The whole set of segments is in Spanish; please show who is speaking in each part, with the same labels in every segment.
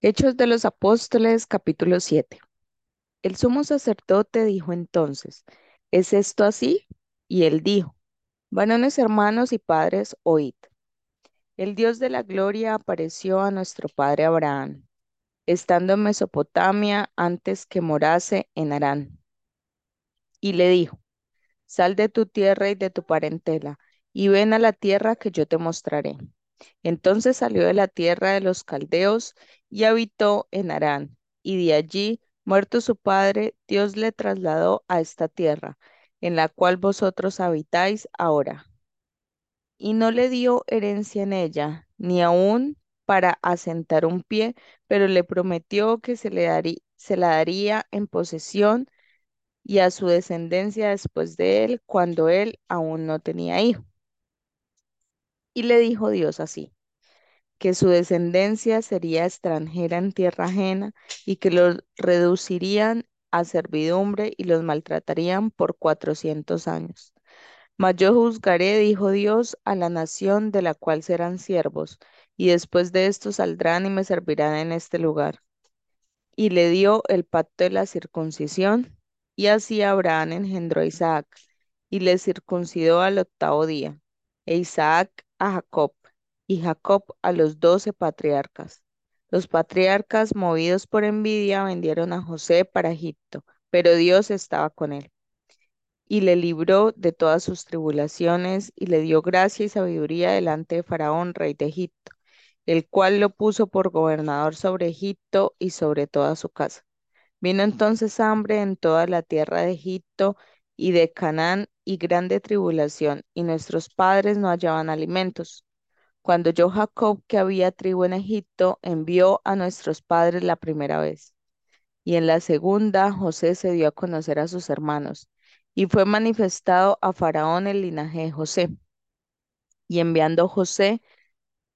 Speaker 1: Hechos de los Apóstoles, capítulo 7. El sumo sacerdote dijo entonces, ¿es esto así? Y él dijo, varones hermanos y padres, oíd. El Dios de la gloria apareció a nuestro padre Abraham, estando en Mesopotamia antes que morase en Harán, y le dijo, sal de tu tierra y de tu parentela, y ven a la tierra que yo te mostraré. Entonces salió de la tierra de los caldeos y habitó en Harán, y de allí, muerto su padre, Dios le trasladó a esta tierra, en la cual vosotros habitáis ahora. Y no le dio herencia en ella, ni aun para asentar un pie, pero le prometió que se le se la daría en posesión y a su descendencia después de él, cuando él aún no tenía hijo. Y le dijo Dios así. Que su descendencia sería extranjera en tierra ajena y que los reducirían a servidumbre y los maltratarían por cuatrocientos años. Mas yo juzgaré, dijo Dios, a la nación de la cual serán siervos, y después de esto saldrán y me servirán en este lugar. Y le dio el pacto de la circuncisión, y así Abraham engendró a Isaac, y le circuncidó al octavo día, e Isaac a Jacob, y Jacob a los doce patriarcas. Los patriarcas, movidos por envidia, vendieron a José para Egipto, pero Dios estaba con él, y le libró de todas sus tribulaciones, y le dio gracia y sabiduría delante de Faraón, rey de Egipto, el cual lo puso por gobernador sobre Egipto y sobre toda su casa. Vino entonces hambre en toda la tierra de Egipto y de Canaán y grande tribulación, y nuestros padres no hallaban alimentos. Cuando yo Jacob, que había tribu en Egipto, envió a nuestros padres la primera vez. Y en la segunda, José se dio a conocer a sus hermanos, y fue manifestado a Faraón el linaje de José. Y enviando José,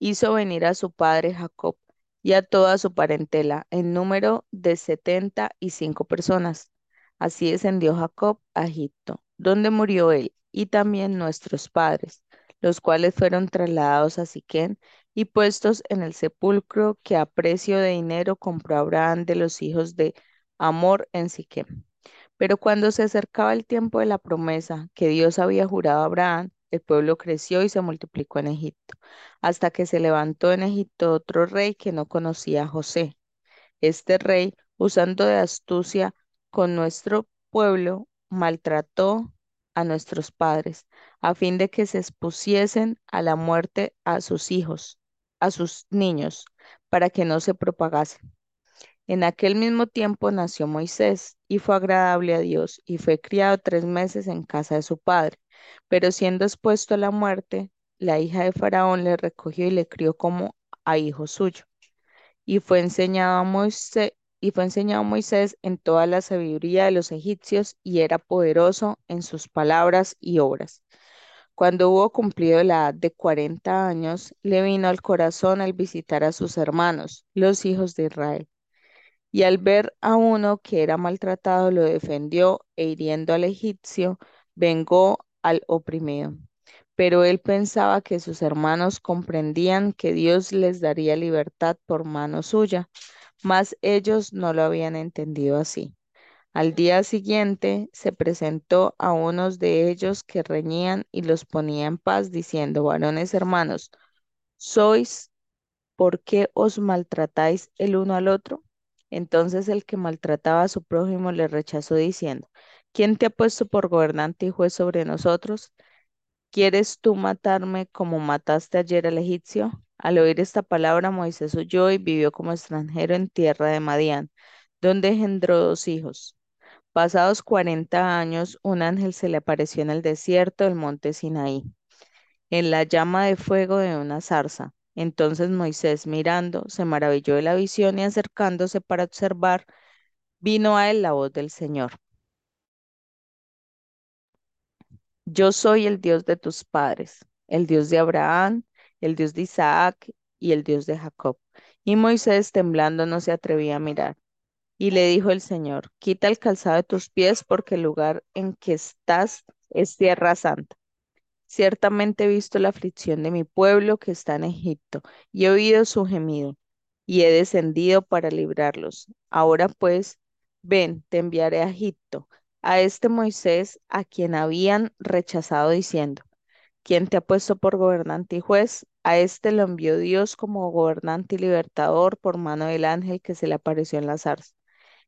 Speaker 1: hizo venir a su padre Jacob y a toda su parentela, en número de setenta y cinco personas. Así descendió Jacob a Egipto, donde murió él, y también nuestros padres, los cuales fueron trasladados a Siquén y puestos en el sepulcro que a precio de dinero compró Abraham de los hijos de Amor en Siquem. Pero cuando se acercaba el tiempo de la promesa que Dios había jurado a Abraham, el pueblo creció y se multiplicó en Egipto, hasta que se levantó en Egipto otro rey que no conocía a José. Este rey, usando de astucia con nuestro pueblo, maltrató a nuestros padres, a fin de que se expusiesen a la muerte a sus hijos, a sus niños, para que no se propagasen. En aquel mismo tiempo nació Moisés y fue agradable a Dios y fue criado tres meses en casa de su padre. Pero siendo expuesto a la muerte, la hija de Faraón le recogió y le crió como a hijo suyo. Y fue enseñado a Moisés, y fue enseñado Moisés en toda la sabiduría de los egipcios y era poderoso en sus palabras y obras. Cuando hubo cumplido la edad de cuarenta años, le vino al corazón el visitar a sus hermanos, los hijos de Israel y al ver a uno que era maltratado, lo defendió e hiriendo al egipcio, vengó al oprimido. Pero él pensaba que sus hermanos comprendían que Dios les daría libertad por mano suya, mas ellos no lo habían entendido así. Al día siguiente se presentó a unos de ellos que reñían y los ponía en paz, diciendo, varones hermanos, ¿sois ¿por qué os maltratáis el uno al otro? Entonces el que maltrataba a su prójimo le rechazó diciendo, ¿quién te ha puesto por gobernante y juez sobre nosotros? ¿Quieres tú matarme como mataste ayer al egipcio? Al oír esta palabra, Moisés huyó y vivió como extranjero en tierra de Madián, donde engendró dos hijos. Pasados cuarenta años, un ángel se le apareció en el desierto del monte Sinaí en la llama de fuego de una zarza. Entonces Moisés, mirando, se maravilló de la visión y acercándose para observar, vino a él la voz del Señor. Yo soy el Dios de tus padres, el Dios de Abraham, el Dios de Isaac y el Dios de Jacob. Y Moisés, temblando, no se atrevía a mirar. Y le dijo el Señor, quita el calzado de tus pies porque el lugar en que estás es tierra santa. Ciertamente he visto la aflicción de mi pueblo que está en Egipto y he oído su gemido. y he descendido para librarlos. Ahora pues, ven, te enviaré a Egipto, a este Moisés a quien habían rechazado diciendo, ¿quién te ha puesto por gobernante y juez? A este lo envió Dios como gobernante y libertador por mano del ángel que se le apareció en la zarza.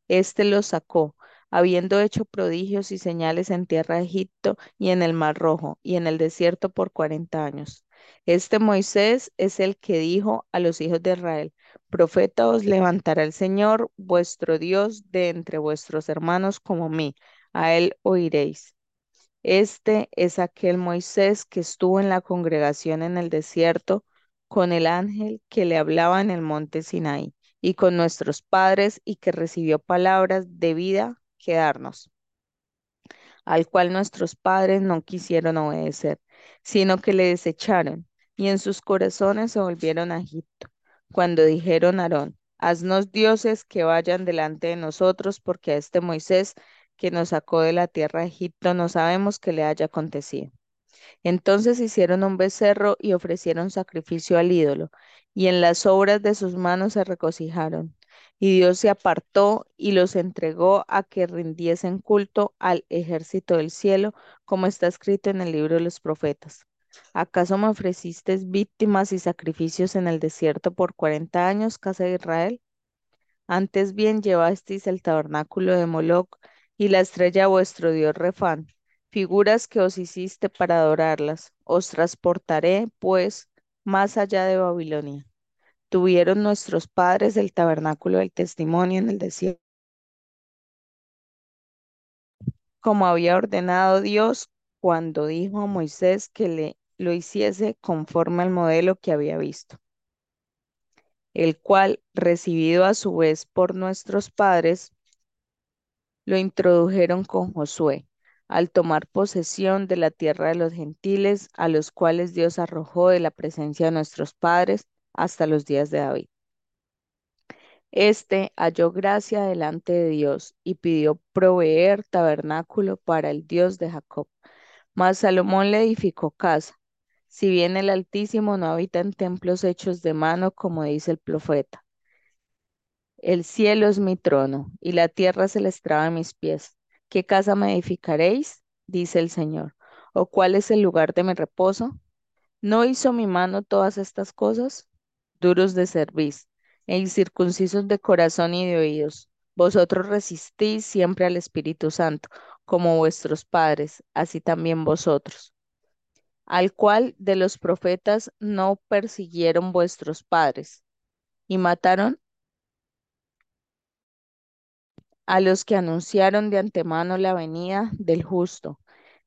Speaker 1: Este los sacó, habiendo hecho prodigios y señales en tierra de Egipto y en el Mar Rojo y en el desierto por cuarenta años. Este Moisés es el que dijo a los hijos de Israel, Profeta os levantará el Señor, vuestro Dios, de entre vuestros hermanos como mí, a él oiréis. Este es aquel Moisés que estuvo en la congregación en el desierto con el ángel que le hablaba en el monte Sinaí y con nuestros padres y que recibió palabras de vida que darnos, al cual nuestros padres no quisieron obedecer, sino que le desecharon y en sus corazones se volvieron a Egipto, cuando dijeron a Aarón, haznos dioses que vayan delante de nosotros, porque a este Moisés que nos sacó de la tierra de Egipto no sabemos qué le haya acontecido. Entonces hicieron un becerro y ofrecieron sacrificio al ídolo, y en las obras de sus manos se regocijaron. Y Dios se apartó y los entregó a que rindiesen culto al ejército del cielo, como está escrito en el libro de los profetas. ¿Acaso me ofreciste víctimas y sacrificios en el desierto por cuarenta años, casa de Israel? Antes bien llevasteis el tabernáculo de Moloc y la estrella vuestro dios Refán, figuras que os hiciste para adorarlas. Os transportaré, pues, más allá de Babilonia. Tuvieron nuestros padres el tabernáculo del testimonio en el desierto, como había ordenado Dios cuando dijo a Moisés que le lo hiciese conforme al modelo que había visto, el cual, recibido a su vez por nuestros padres, lo introdujeron con Josué al tomar posesión de la tierra de los gentiles, a los cuales Dios arrojó de la presencia de nuestros padres hasta los días de David. Este halló gracia delante de Dios y pidió proveer tabernáculo para el Dios de Jacob. Mas Salomón le edificó casa. Si bien el Altísimo no habita en templos hechos de mano, como dice el profeta. El cielo es mi trono y la tierra se le estraba a mis pies. ¿Qué casa me edificaréis? dice el Señor. ¿O cuál es el lugar de mi reposo? ¿No hizo mi mano todas estas cosas? Duros de cerviz e incircuncisos de corazón y de oídos. Vosotros resistís siempre al Espíritu Santo, como vuestros padres, así también vosotros. Al cual de los profetas no persiguieron vuestros padres y mataron a los que anunciaron de antemano la venida del justo,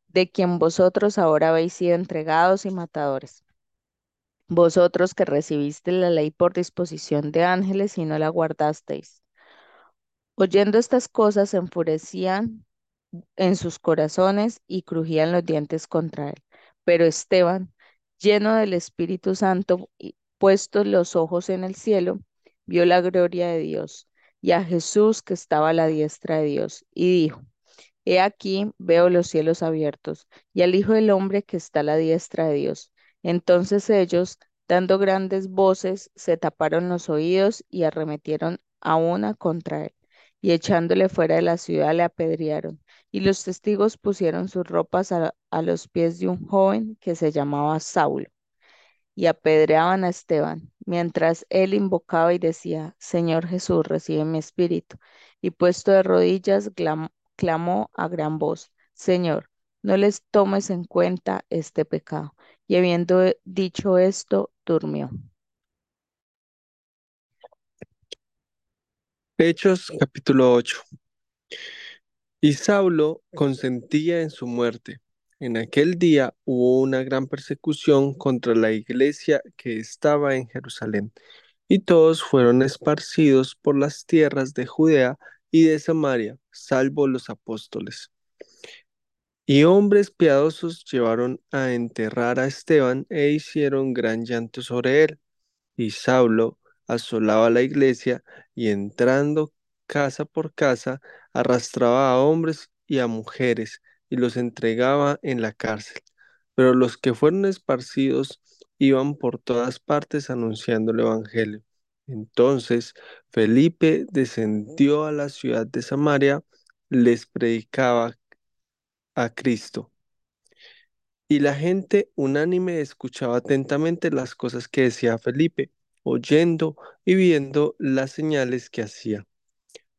Speaker 1: de quien vosotros ahora habéis sido entregados y matadores. Vosotros que recibiste la ley por disposición de ángeles y no la guardasteis. Oyendo estas cosas se enfurecían en sus corazones y crujían los dientes contra él. Pero Esteban, lleno del Espíritu Santo y puestos los ojos en el cielo, vio la gloria de Dios y a Jesús que estaba a la diestra de Dios, y dijo, He aquí veo los cielos abiertos, y al Hijo del Hombre que está a la diestra de Dios. Entonces ellos, dando grandes voces, se taparon los oídos y arremetieron a una contra él, y echándole fuera de la ciudad le apedrearon. Y los testigos pusieron sus ropas a, a los pies de un joven que se llamaba Saulo y apedreaban a Esteban, mientras él invocaba y decía, Señor Jesús, recibe mi espíritu. Y puesto de rodillas, clamó a gran voz, Señor, no les tomes en cuenta este pecado. Y habiendo dicho esto, durmió.
Speaker 2: Hechos capítulo 8. Y Saulo consentía en su muerte en aquel día hubo una gran persecución contra la iglesia que estaba en Jerusalén, y todos fueron esparcidos por las tierras de Judea y de Samaria, salvo los apóstoles. Y hombres piadosos llevaron a enterrar a Esteban e hicieron gran llanto sobre él. Y Saulo asolaba la iglesia y entrando casa por casa, arrastraba a hombres y a mujeres y los entregaba en la cárcel. Pero los que fueron esparcidos iban por todas partes anunciando el Evangelio. Entonces Felipe descendió a la ciudad de Samaria, les predicaba a Cristo. Y la gente unánime escuchaba atentamente las cosas que decía Felipe, oyendo y viendo las señales que hacía.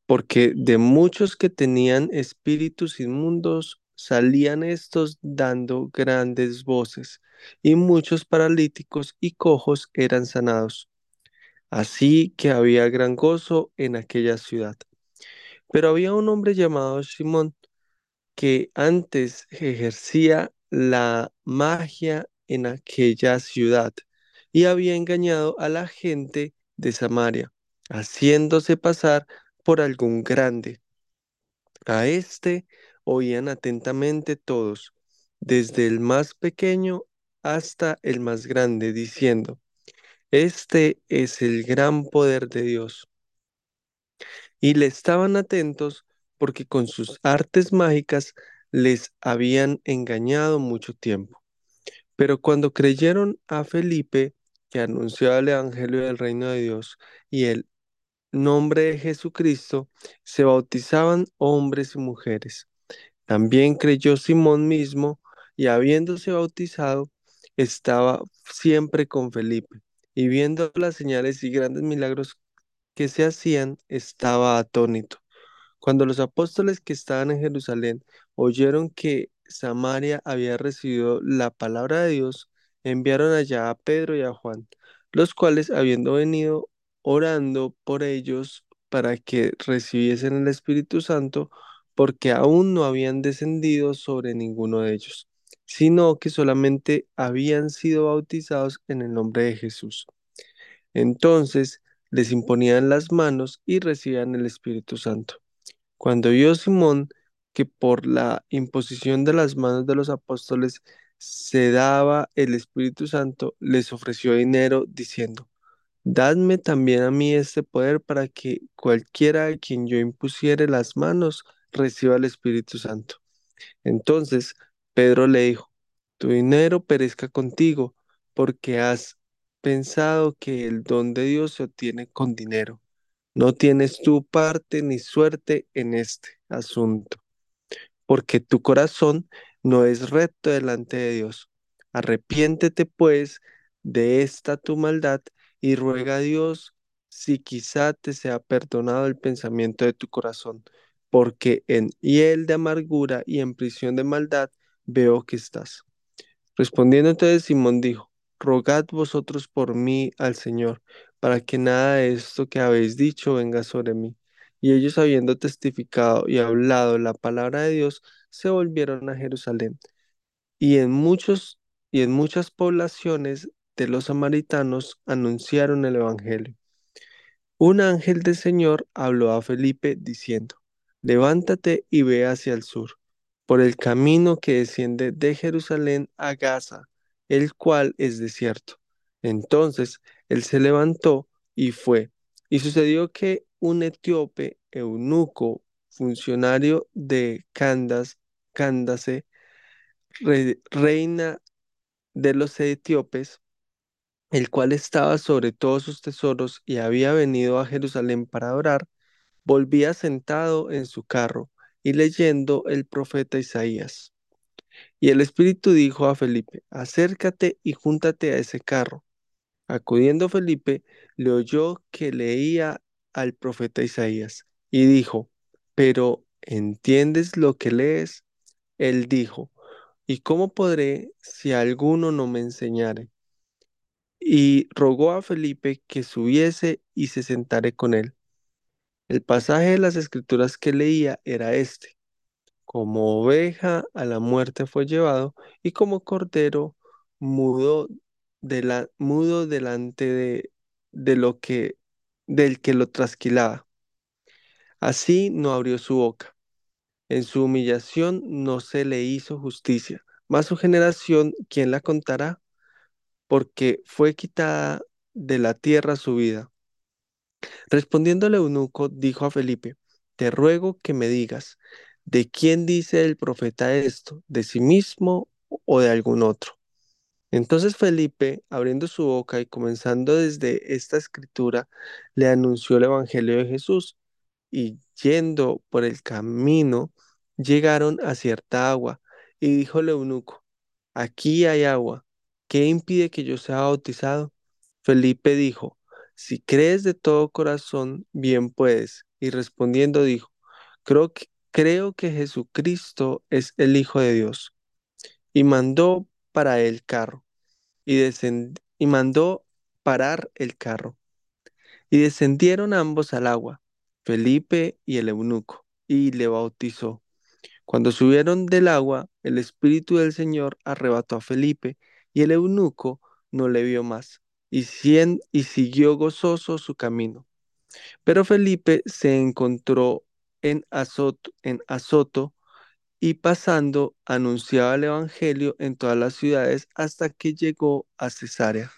Speaker 2: Porque de muchos que tenían espíritus inmundos salían estos dando grandes voces, y muchos paralíticos y cojos eran sanados. Así que había gran gozo en aquella ciudad. Pero había un hombre llamado Simón, que antes ejercía la magia en aquella ciudad y había engañado a la gente de Samaria, haciéndose pasar por algún grande. A este oían atentamente todos, desde el más pequeño hasta el más grande, diciendo, Este es el gran poder de Dios. Y le estaban atentos porque con sus artes mágicas les habían engañado mucho tiempo. Pero cuando creyeron a Felipe, que anunciaba el Evangelio del Reino de Dios y el nombre de Jesucristo, se bautizaban hombres y mujeres. También creyó Simón mismo y habiéndose bautizado, estaba siempre con Felipe. Y viendo las señales y grandes milagros que se hacían, estaba atónito. Cuando los apóstoles que estaban en Jerusalén oyeron que Samaria había recibido la palabra de Dios, enviaron allá a Pedro y a Juan, los cuales, habiendo venido orando por ellos para que recibiesen el Espíritu Santo, porque aún no habían descendido sobre ninguno de ellos, sino que solamente habían sido bautizados en el nombre de Jesús. Entonces les imponían las manos y recibían el Espíritu Santo. Cuando vio Simón que por la imposición de las manos de los apóstoles se daba el Espíritu Santo, les ofreció dinero diciendo, Dadme también a mí este poder para que cualquiera a quien yo impusiere las manos reciba el Espíritu Santo. Entonces Pedro le dijo, Tu dinero perezca contigo, porque has pensado que el don de Dios se obtiene con dinero. No tienes tu parte ni suerte en este asunto, porque tu corazón no es recto delante de Dios. Arrepiéntete pues de esta tu maldad y ruega a Dios si quizá te sea perdonado el pensamiento de tu corazón, porque en hiel de amargura y en prisión de maldad veo que estás. Respondiendo entonces Simón dijo, Rogad vosotros por mí al Señor, para que nada de esto que habéis dicho venga sobre mí. Y ellos habiendo testificado y hablado la palabra de Dios, se volvieron a Jerusalén. Y en muchos y en muchas poblaciones de los samaritanos anunciaron el evangelio. Un ángel del Señor habló a Felipe diciendo: Levántate y ve hacia el sur, por el camino que desciende de Jerusalén a Gaza, el cual es desierto. Entonces él se levantó y fue. Y sucedió que un etíope eunuco, funcionario de Candas, Candace, re- reina de los etíopes, el cual estaba sobre todos sus tesoros y había venido a Jerusalén para orar, volvía sentado en su carro y leyendo el profeta Isaías. Y el Espíritu dijo a Felipe, acércate y júntate a ese carro. Acudiendo Felipe, le oyó que leía al profeta Isaías y dijo, pero ¿entiendes lo que lees? Él dijo, ¿y cómo podré si alguno no me enseñare? Y rogó a Felipe que subiese y se sentare con él. El pasaje de las escrituras que leía era este. Como oveja a la muerte fue llevado y como cordero mudo, mudo delante de, de lo que del que lo trasquilaba. Así no abrió su boca. En su humillación no se le hizo justicia. Mas su generación, ¿quién la contará? Porque fue quitada de la tierra su vida. Respondiendo el eunuco, dijo a Felipe, Te ruego que me digas, ¿de quién dice el profeta esto? ¿De sí mismo o de algún otro? Entonces Felipe, abriendo su boca y comenzando desde esta escritura, le anunció el Evangelio de Jesús y yendo por el camino, llegaron a cierta agua y dijo el eunuco, aquí hay agua, ¿qué impide que yo sea bautizado? Felipe dijo, si crees de todo corazón, bien puedes. Y respondiendo dijo, creo que, creo que Jesucristo es el Hijo de Dios. Y mandó para el carro y, y mandó parar el carro. Y descendieron ambos al agua, Felipe y el eunuco, y le bautizó. Cuando subieron del agua, el Espíritu del Señor arrebató a Felipe, y el eunuco no le vio más, y, siguió gozoso su camino. Pero Felipe se encontró en Azoto, en Azoto, y pasando anunciaba el Evangelio en todas las ciudades hasta que llegó a Cesarea.